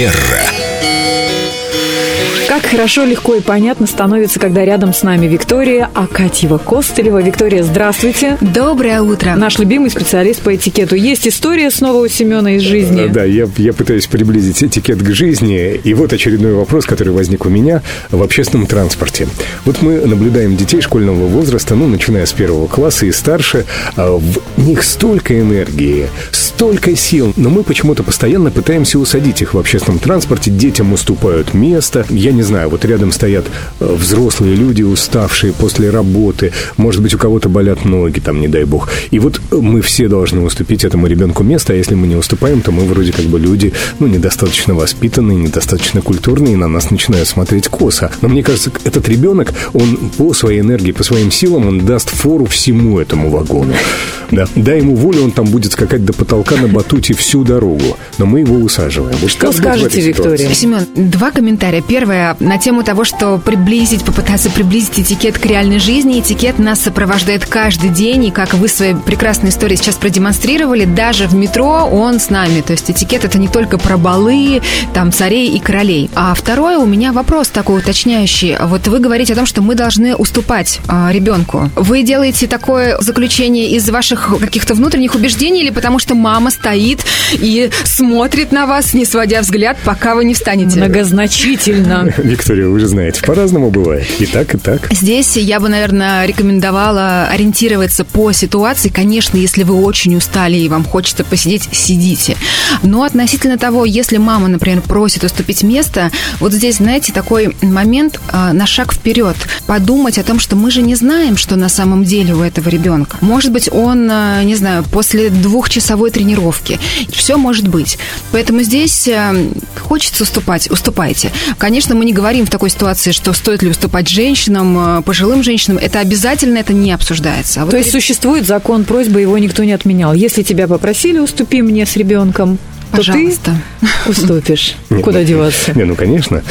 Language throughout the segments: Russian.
Манера. Как хорошо, легко и понятно становится, когда рядом с нами Виктория Акатьева-Костылева. Виктория, здравствуйте. Доброе утро. Наш любимый специалист по этикету. Есть история снова у Семена из жизни? Да, я, я пытаюсь приблизить этикет к жизни. И вот очередной вопрос, который возник у меня в общественном транспорте. Вот мы наблюдаем детей школьного возраста, ну, начиная с первого класса и старше. А в них столько энергии, столько сил. Но мы почему-то постоянно пытаемся усадить их в общественном транспорте. Детям уступают место. Я не знаю, вот рядом стоят э, взрослые люди, уставшие после работы, может быть, у кого-то болят ноги, там, не дай бог. И вот мы все должны уступить этому ребенку место, а если мы не уступаем, то мы вроде как бы люди, ну, недостаточно воспитанные, недостаточно культурные, и на нас начинают смотреть косо. Но мне кажется, этот ребенок, он по своей энергии, по своим силам, он даст фору всему этому вагону. Да. Дай ему волю, он там будет скакать до потолка на батуте всю дорогу. Но мы его усаживаем. Вот Что скажете, ситуации? Виктория? Семен, два комментария. Первое на тему того, что приблизить, попытаться приблизить этикет к реальной жизни. Этикет нас сопровождает каждый день, и как вы в своей прекрасной истории сейчас продемонстрировали, даже в метро он с нами. То есть этикет это не только про балы, там царей и королей. А второе, у меня вопрос такой уточняющий. Вот вы говорите о том, что мы должны уступать а, ребенку. Вы делаете такое заключение из ваших каких-то внутренних убеждений или потому что мама стоит и смотрит на вас, не сводя взгляд, пока вы не встанете? Многозначительно. Виктория, вы же знаете, по-разному бывает. И так, и так. Здесь я бы, наверное, рекомендовала ориентироваться по ситуации. Конечно, если вы очень устали и вам хочется посидеть, сидите. Но относительно того, если мама, например, просит уступить место, вот здесь, знаете, такой момент а, на шаг вперед. Подумать о том, что мы же не знаем, что на самом деле у этого ребенка. Может быть, он, а, не знаю, после двухчасовой тренировки. Все может быть. Поэтому здесь а, хочется уступать, уступайте. Конечно, мы не говорим в такой ситуации, что стоит ли уступать женщинам, а, пожилым женщинам. Это обязательно, это не обсуждается. А вот То есть существует закон просьбы, его никто не отменял. Если тебя попросили, уступи мне с ребенком, то Пожалуйста. ты уступишь. Нет, Куда ну, деваться? Не, ну, конечно.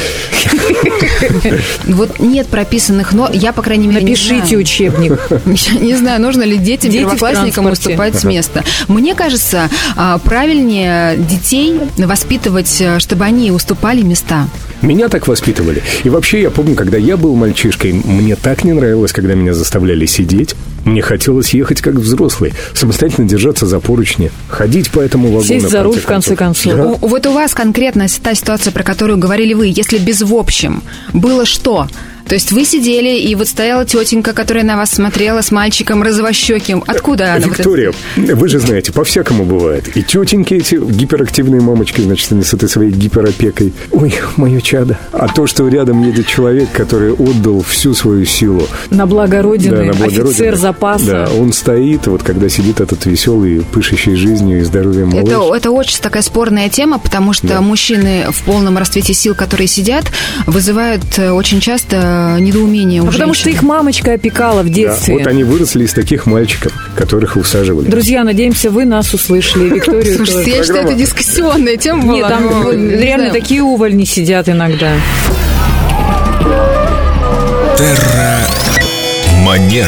Вот нет прописанных, но я, по крайней мере, не Напишите знаю. учебник. Не знаю, нужно ли детям, Дети первоклассникам уступать с места. Мне кажется, а, правильнее детей воспитывать, а, чтобы они уступали места. Меня так воспитывали. И вообще, я помню, когда я был мальчишкой, мне так не нравилось, когда меня заставляли сидеть. Мне хотелось ехать как взрослый, самостоятельно держаться за поручни, ходить по этому вагону. Сесть за руль, в конце концов. Да. У- Вот у вас конкретно та ситуация, про которую говорили вы, если без в общем, было что? То есть вы сидели, и вот стояла тетенька, которая на вас смотрела с мальчиком розовощеким. Откуда она? вот это- Виктория, вы же знаете, по-всякому бывает. И тетеньки эти гиперактивные мамочки, значит, они с этой своей гиперопекой. Ой, мое чадо. А то, что рядом едет человек, который отдал всю свою силу. На благо Родины, на благо офицер Родины. Запаса. Да, он стоит, вот когда сидит этот веселый, пышущий жизнью и здоровьем малыш. Это, это очень такая спорная тема, потому что Да. мужчины в полном расцвете сил, которые сидят, вызывают э, очень часто недоумение у А потому что их мамочка опекала в Да, детстве. вот они выросли из таких мальчиков, которых усаживали. Друзья, надеемся, вы нас услышали. Викторию Слушайте, тоже. я считаю, это дискуссионная тема была. Нет, там реально такие увольни сидят иногда. Терра Манера.